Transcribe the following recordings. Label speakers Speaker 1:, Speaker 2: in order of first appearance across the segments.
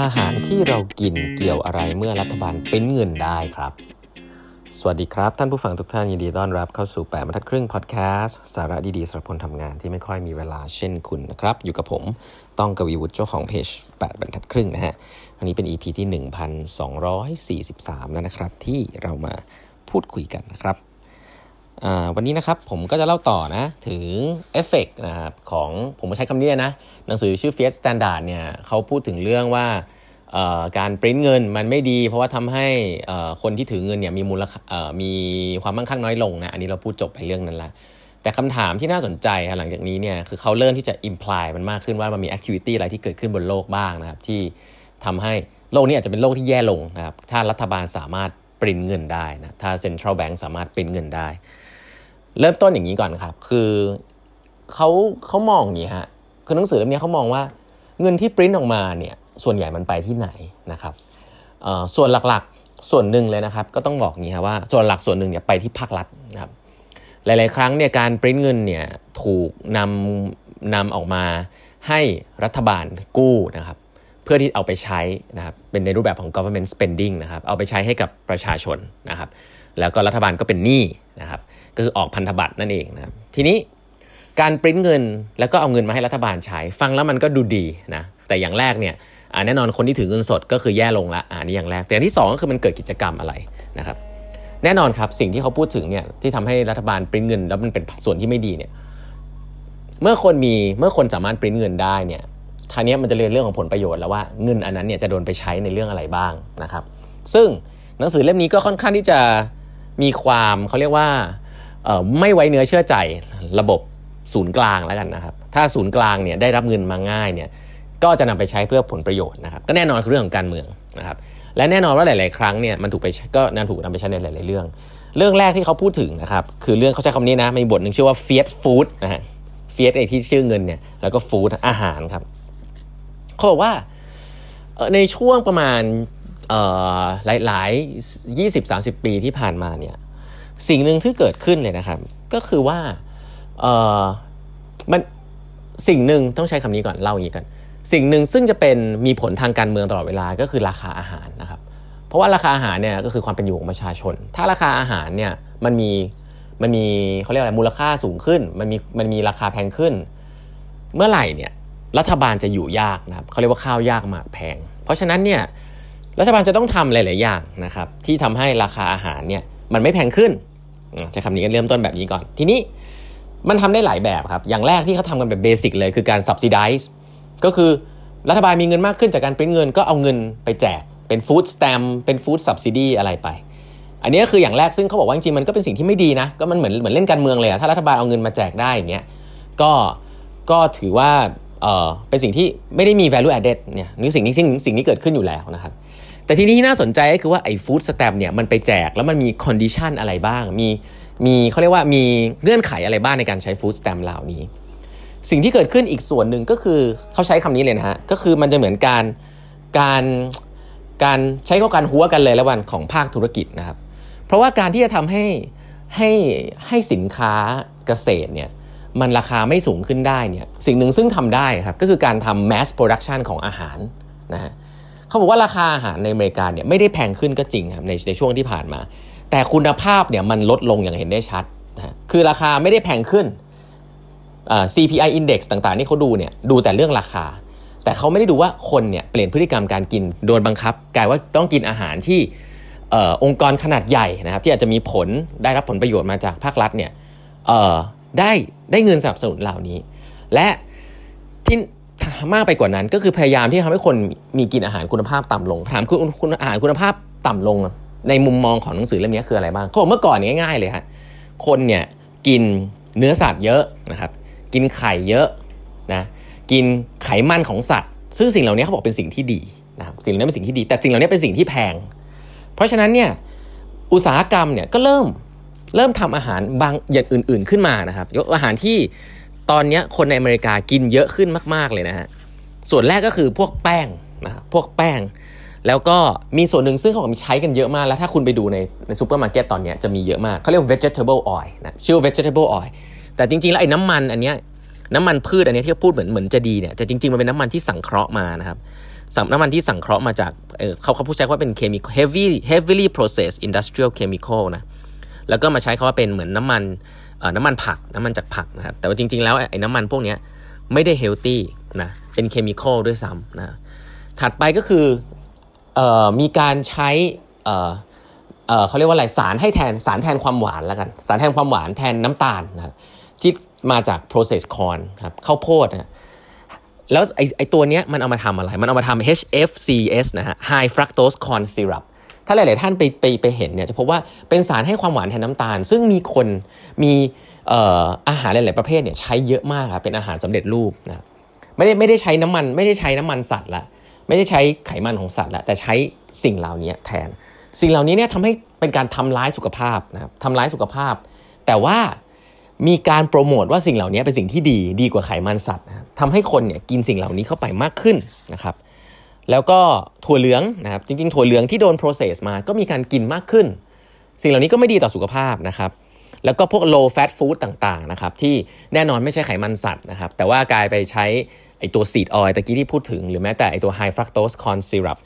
Speaker 1: อาหารที่เรากินเกี่ยวอะไรเมื่อรัฐบาลเป็นเงินได้ครับ สวัสดีครับ ท่านผู้ฟังทุกท่านยินดีต้อนรับเข้าสู่แปดบรรทัดครึ่งพอดแคสต์สาระดีๆสำหรับคนทำงานที่ไม่ค่อยมีเวลาเช่นคุณนะครับ อยู่กับผมต้องกวีวุฒิเจ้าของเพจแปดบรรทัดครึ่งนะฮะอันนี้เป็น EP ที่ 1243 แล้วนะครับ ที่เรามาพูดคุยกันนะครับ วันนี้นะครับผมก็จะเล่าต่อนะถึงเอฟเฟกนะครับของผมใช้คำนี้นะ หนังสือชื่อ Fiat Standard เนี่ยเขาพูดถึงเรื่องว่าการปริ้นเงินมันไม่ดี เพราะว่าทำให้คนที่ถือเงินเนี่ยมีมูลค่ามีความมั่งคั่งน้อยลงนะอันนี้เราพูดจบไปเรื่องนั้นละแต่คำถามที่น่าสนใจหลังจากนี้เนี่ยคือเขาเริ่มที่จะ imply มันมากขึ้นว่ามันมี activity อะไรที่เกิดขึ้นบนโลกบ้างนะครับที่ทำให้โลกนี้อาจจะเป็นโลกที่แย่ลงนะครับถ้ารัฐบาลสามารถปริ้นเงินได้นะถ้า central bank สามารถปริ้นเงินได้ เริ่มต้นอย่างนี้ก่อนครับ คือเขาเขามองอย่างนี้ฮะคือหนังสือเล่มนี้เขามองว่าเงินที่ปริ้นออกมาเนี่ยส่วนใหญ่มันไปที่ไหนนะครับส่วนหลักๆส่วนหนึ่งเลยนะครับ ก็ต้องบอกอย่างนี้ครับว่าส่วนหลักส่วนหนึ่งเนี่ยไปที่ภาครัฐนะครับหลาย ๆ ครั้งเนี่ยการปริ้นเงินเนี่ยถูกนำนำออกมาให้รัฐบาลกู้นะครับเพื่อที่เอาไปใช้นะครับเป็นในรูปแบบของ government spending นะครับเอาไปใช้ให้กับประชาชนนะครับแล้วก็รัฐบาลก็เป็นหนี้ นะครับก็คือออกพันธบัตรนั่นเองนะครับทีนี้การปริ้นเงินแล้วก็เอาเงินมาให้รัฐบาลใช้ ฟังแล้วมันก็ดูดีนะแต่อย่างแรกเนี่ยแน่นอนคนที่ถือเงินสดก็คือแย่ลงละอันนี้อย่างแรก แต่อย่างที่ 2 ก็คือมันเกิดกิจกรรมอะไรนะครับแน่นอนครับสิ่งที่เขาพูดถึงเนี่ยที่ทำให้รัฐบาลปริ้นเงิน แล้วมันเป็นส่วนที่ไม่ดีเนี่ยเมื่อคนมีเมื่อคนสามารถปริ้นเงินได้เนี่ยทางนี้มันจะเรียนเรื่องของผลประโยชน์แล้วว่าเงินอันนั้นเนี่ยจะโดนไปใช้ในเรื่องอะไรบ้างนะครับ ซึ่งหนังสือเล่มนี้ก็ค่อนข้างที่จะ มีความเขาเรียกว่าไม่ไว้เนื้อเชื่อใจระบบศูนย์กลางแล้วกันนะครับ ถ้าศูนย์กลางเนี่ยได้รับเงินมาง่ายเนี่ยก็จะนำไปใช้เพื่อผลประโยชน์นะครับ ก็แน่นอนคือเรื่องของการเมืองนะครับ และแน่นอนว่าหลาย ๆ ครั้งเนี่ยมันถูกไปก็นำถูกนำไปใช้ในหลาย ๆ เรื่อง เรื่องแรกที่เขาพูดถึงนะครับคือเรื่องเขาใช้คำนี้นะมีบทหนึ่งชื่อว่า fiat food นะฮะ fiat ไอที่ชื่อเงินเนี่ยแล้วก็ food อาหารครับเขาบอกว่าในช่วงประมาณ หลายหลายยี่สิบสาสิบปีที่ผ่านมาเนี่ยสิ่งหนึ่งที่เกิดขึ้นเลยนะครับ ก็คือว่าเออมันสิ่งหนึ่งต้องใช้คำนี้ก่อนเล่าอย่างนี้กัน สิ่งหนึ่งซึ่งจะเป็นมีผลทางการเมืองตลอดเวลาก็คือราคาอาหารนะครับ เพราะว่าราคาอาหารเนี่ยก็คือความเป็นอยู่ของประชาชน ถ้าราคาอาหารเนี่ยมันมีมันมีเขาเรียกอะไรมูลค่าสูงขึ้น มันมีมันมีราคาแพงขึ้น เมื่อไหร่เนี่ยรัฐบาลจะอยู่ยากนะครับเขาเรียกว่าข้าวยากหมากแพง เพราะฉะนั้นเนี่ย รัฐบาลจะต้องทำหลาย ๆ อย่างนะครับที่ทำให้ราคาอาหารเนี่ยมันไม่แพงขึ้นใช้คำนี้กันเริ่มต้นแบบนี้ก่อน ทีนี้มันทำได้หลายแบบครับ อย่างแรกที่เขาทำกันแบบเบสิกเลยคือการ subsidize ก็คือรัฐบาลมีเงินมากขึ้นจากการปริ้นเงินก็เอาเงินไปแจกเป็นฟู้ดสแตมเป็นฟู้ดสับซิดีอะไรไป อันนี้ก็คืออย่างแรกซึ่งเขาบอกว่าจริงๆมันก็เป็นสิ่งที่ไม่ดีนะ ก็มันเหมือนเหมือนเล่นการเมืองเลยอะถ้ารัฐบาลเอาเงินมาแจกได้อย่างเงี้ยก็ก็ถือว่าเออเป็นสิ่งที่ไม่ได้มี value added เนี่ยนี่สิ่งนี้สิ่งสิ่งนี้เกิดขึ้นอยู่แล้วนะครับ แต่ทีนี้ที่น่าสนใจก็คือว่าไอ้ food stamp เนี่ยมันไปแจกแล้วมันมี condition อะไรบ้าง มีมีเขาเรียกว่ามีเงื่อนไขอะไรบ้างในการใช้ food stamp เหล่านี้ สิ่งที่เกิดขึ้นอีกส่วนหนึ่งก็คือเขาใช้คำนี้เลยนะฮะ ก็คือมันจะเหมือนการการการใช้ข้อการฮั้วกันเลยแล้ววันของภาคธุรกิจนะครับ เพราะว่าการที่จะทำให้ให้ให้สินค้าเกษตรเนี่ยมันราคาไม่สูงขึ้นได้เนี่ยสิ่งหนึ่งซึ่งทำได้ครับก็คือการทำ mass production ของอาหารนะฮะ เขาบอกว่าราคาอาหารในอเมริกาเนี่ยไม่ได้แพงขึ้นก็จริงครับในในช่วงที่ผ่านมา แต่คุณภาพเนี่ยมันลดลงอย่างเห็นได้ชัดนะคือราคาไม่ได้แพงขึ้น CPI index ต่างๆที่เขาดูเนี่ยดูแต่เรื่องราคา แต่เขาไม่ได้ดูว่าคนเนี่ยเปลี่ยนพฤติกรรมการกินโดนบังคับ กลายว่าต้องกินอาหารที่องค์กรขนาดใหญ่นะครับที่อาจจะมีผลได้รับผลประโยชน์มาจากภาครัฐเนี่ยได้ได้เงินสนับสนุนเหล่านี้ และ มากไปกว่านั้น ก็คือพยายามที่ทำให้คนมีกินอาหารคุณภาพต่ำลงถามคุณคุณอาหารคุณภาพต่ำลง ในมุมมองของหนังสือเล่มนี้คืออะไรบ้างเขาบอกเมื่อก่อนง่ายๆเลยฮะคนเนี่ยกินเนื้อสัตว์เยอะนะครับ กินไข่เยอะนะกินไขมันของสัตว์ ซึ่งสิ่งเหล่านี้เขาบอกเป็นสิ่งที่ดีนะครับสิ่งเหล่านี้เป็นสิ่งที่ดี แต่สิ่งเหล่านี้เป็นสิ่งที่แพง เพราะฉะนั้นเนี่ยอุตสาหกรรมเนี่ยก็เริ่มเริ่มทำอาหารบางอย่างอื่น ๆขึ้นมานะครับยกอาหารที่ ตอนนี้คนในอเมริกากินเยอะขึ้นมาก ๆ เลยนะฮะ ส่วนแรกก็คือพวกแป้งนะพวกแป้ง แล้วก็มีส่วนหนึ่งซึ่งเขาบอกมีใช้กันเยอะมาก แล้วถ้าคุณไปดูในในซูเปอร์มาร์เก็ตตอนนี้จะมีเยอะมากเขาเรียก vegetable oil นะชื่อ vegetable oil แต่จริง ๆ แล้วไอ้น้ำมันอันเนี้ยน้ำมันพืชอันนี้ที่เขาพูดเหมือนเหมือนจะดีเนี่ยแต่จริงๆมันเป็นน้ำมันที่สังเคราะห์มานะครับน้ำมันที่สังเคราะห์มาจากเเขาเขาพูดใช้ว่าเป็น chemical heavy heavily processed industrial chemical นะแล้วก็มาใช้คาว่าเป็นเหมือนน้ำมัน น้ำมันผักน้ำมันจากผักนะครับแต่ว่าจริง ๆ แล้วไอ้น้ำมันพวกนี้ไม่ได้เฮลตี้นะเป็นเคมีคอลด้วยซ้ำนะถัดไปก็คืออมีการใช้เขาเรียกว่าอะไรสารให้แทนสารแทนความหวานแล้วกัน สารแทนความหวานแทนน้ำตาลนะครับที่มาจาก processed corn ครับข้าวโพดนะแล้วไอไอตัวเนี้ยมันเอามาทำอะไร มันเอามาทำ HFCS นะฮะ High Fructose Corn Syrup ถ้าหลาย ๆ ท่านไปไปไปเห็นเนี่ยจะพบว่าเป็นสารให้ความหวานแทนน้ำตาล ซึ่งมีคนมีอาหารหลาย ๆ ประเภทเนี่ยใช้เยอะมากครับเป็นอาหารสำเร็จรูปนะไม่ได้ไม่ได้ใช้น้ำมัน ไม่ได้ใช้น้ำมันสัตว์ละไม่ได้ใช้ไขมันของสัตว์ละแต่ใช้สิ่งเหล่านี้แทน สิ่งเหล่านี้เนี่ยทำให้เป็นการทำร้ายสุขภาพนะครับทำร้ายสุขภาพ แต่ว่ามีการโปรโมทว่าสิ่งเหล่านี้เป็นสิ่งที่ดีดีกว่าไขมันสัตว์นะครับทำให้คนเนี่ยกินสิ่งเหล่านี้เข้าไปมากขึ้นนะครับ แล้วก็ถั่วเหลืองนะครับจริงๆ ถั่วเหลืองที่โดน process มาก็มีการกินมากขึ้น สิ่งเหล่านี้ก็ไม่ดีต่อสุขภาพนะครับแล้วก็พวก low fat food ต่างๆนะครับที่แน่นอนไม่ใช่ไขมันสัตว์นะครับแต่ว่ากลายไปใช้ไอตัว seed oil ตะกี้ที่พูดถึง หรือแม้แต่ไอตัว high fructose corn syrup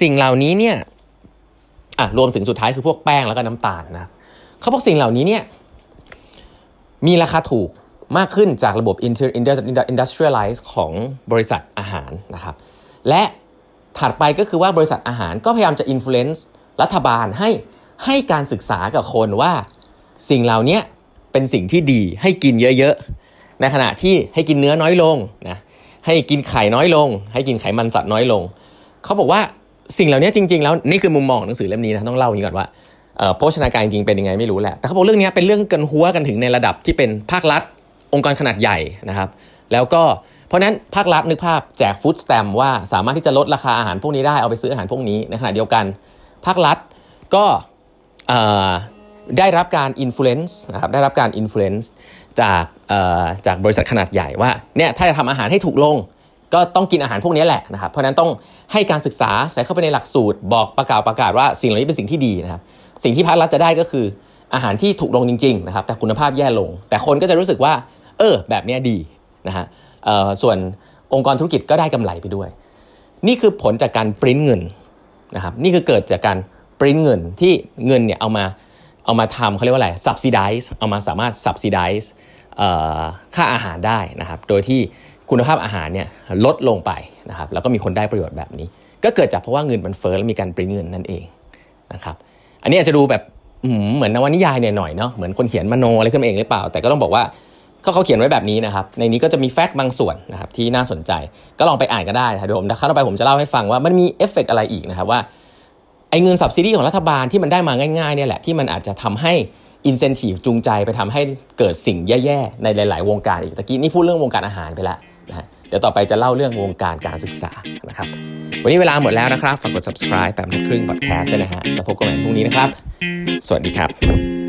Speaker 1: สิ่งเหล่านี้เนี่ยอะรวมถึงสุดท้ายคือพวกแป้งแล้วก็น้ำตาลนะเขาบอกสิ่งเหล่านี้เนี่ยมีราคาถูกมากขึ้นจากระบบ industrialize ของบริษัทอาหารนะครับ และถัดไปก็คือว่าบริษัทอาหารก็พยายามจะ influence รัฐบาลให้ให้การศึกษากับคนว่าสิ่งเหล่านี้เป็นสิ่งที่ดีให้กินเยอะๆ ในขณะที่ให้กินเนื้อน้อยลงนะให้กินไข่น้อยลง ให้กินไขมันสัตว์น้อยลง เขาบอกว่าสิ่งเหล่านี้จริง ๆ แล้วนี่คือมุมมองหนังสือเล่มนี้นะต้องเล่าอย่างนี้ก่อนว่าโภชนาการจริงเป็นยังไงไม่รู้แหละแต่เขาบอกเรื่องนี้เป็นเรื่องการฮั้วกันถึงในระดับที่เป็นภาครัฐ องค์กรขนาดใหญ่นะครับ แล้วก็ เพราะนั้นภาครัฐนึกภาพแจก food stamp ว่าสามารถที่จะลดราคาอาหารพวกนี้ได้เอาไปซื้ออาหารพวกนี้ในขณะเดียวกัน ภาครัฐก็ได้รับการ influence นะครับได้รับการ influenceจากจากบริษัทขนาดใหญ่ว่าเนี่ยถ้าจะทำอาหารให้ถูกลง ก็ต้องกินอาหารพวกนี้แหละนะครับเพราะนั้นต้องให้การศึกษาใส่เข้าไปในหลักสูตร บอกประกาศประกาศว่าสิ่งเหล่านี้เป็นสิ่งที่ดีนะครับสิ่งที่ภาครัฐจะได้ก็คืออาหารที่ถูกลงจริงๆนะครับแต่คุณภาพแย่ลง แต่คนก็จะรู้สึกว่า เออแบบนี้ดีนะฮะ ส่วนองค์กรธุรกิจก็ได้กำไรไปด้วย นี่คือผลจากการปริ้นเงินนะครับนี่คือเกิดจากการปริ้นเงินที่เงินเนี่ยเอามาเอามาทำเขาเรียกว่าอะไร subsidize เอามาสามารถ subsidize ค่าอาหารได้นะครับ โดยที่คุณภาพอาหารเนี่ยลดลงไปนะครับ แล้วก็มีคนได้ประโยชน์แบบนี้ ก็เกิดจากเพราะว่าเงินมันเฟ้อและมีการปริ้นเงินนั่นเองนะครับ อันนี้อาจจะดูแบบเหมือนนวนิยายเนี่ยหน่อยเนาะ เหมือนคนเขียนมโนอะไรขึ้นมาเองหรือเปล่า แต่ก็ต้องบอกว่า ก็เขาเขียนไว้แบบนี้นะครับ ในนี้ก็จะมีแฟกต์บางส่วนนะครับที่น่าสนใจ ก็ลองไปอ่านก็ได้ครับเดี๋ยวผมถ้าต่อไปผมจะเล่าให้ฟังว่ามันมีเอฟเฟกอะไรอีกนะครับว่าไอ้เงินสับซิดีของรัฐบาลที่มันได้มาง่ายๆเนี่ยแหละที่มันอาจจะทำให้อินเซนティブจูงใจไปทำให้เกิดสิ่งแย่ๆในหลาย ๆ วงการอีกตะกี้นี่พูดเรื่องวงการอาหารไปแล้วนะฮะเดี๋ยวต่อไปจะเล่าเรื่องวงการการศึกษานะครับ วันนี้เวลาหมดแล้วนะครับ ฝากกด subscribe แปมทัครึ่ง podcast ด้วนะฮะ แล้วพบกันใหม่พรุ่งนี้นะครับ สวัสดีครับ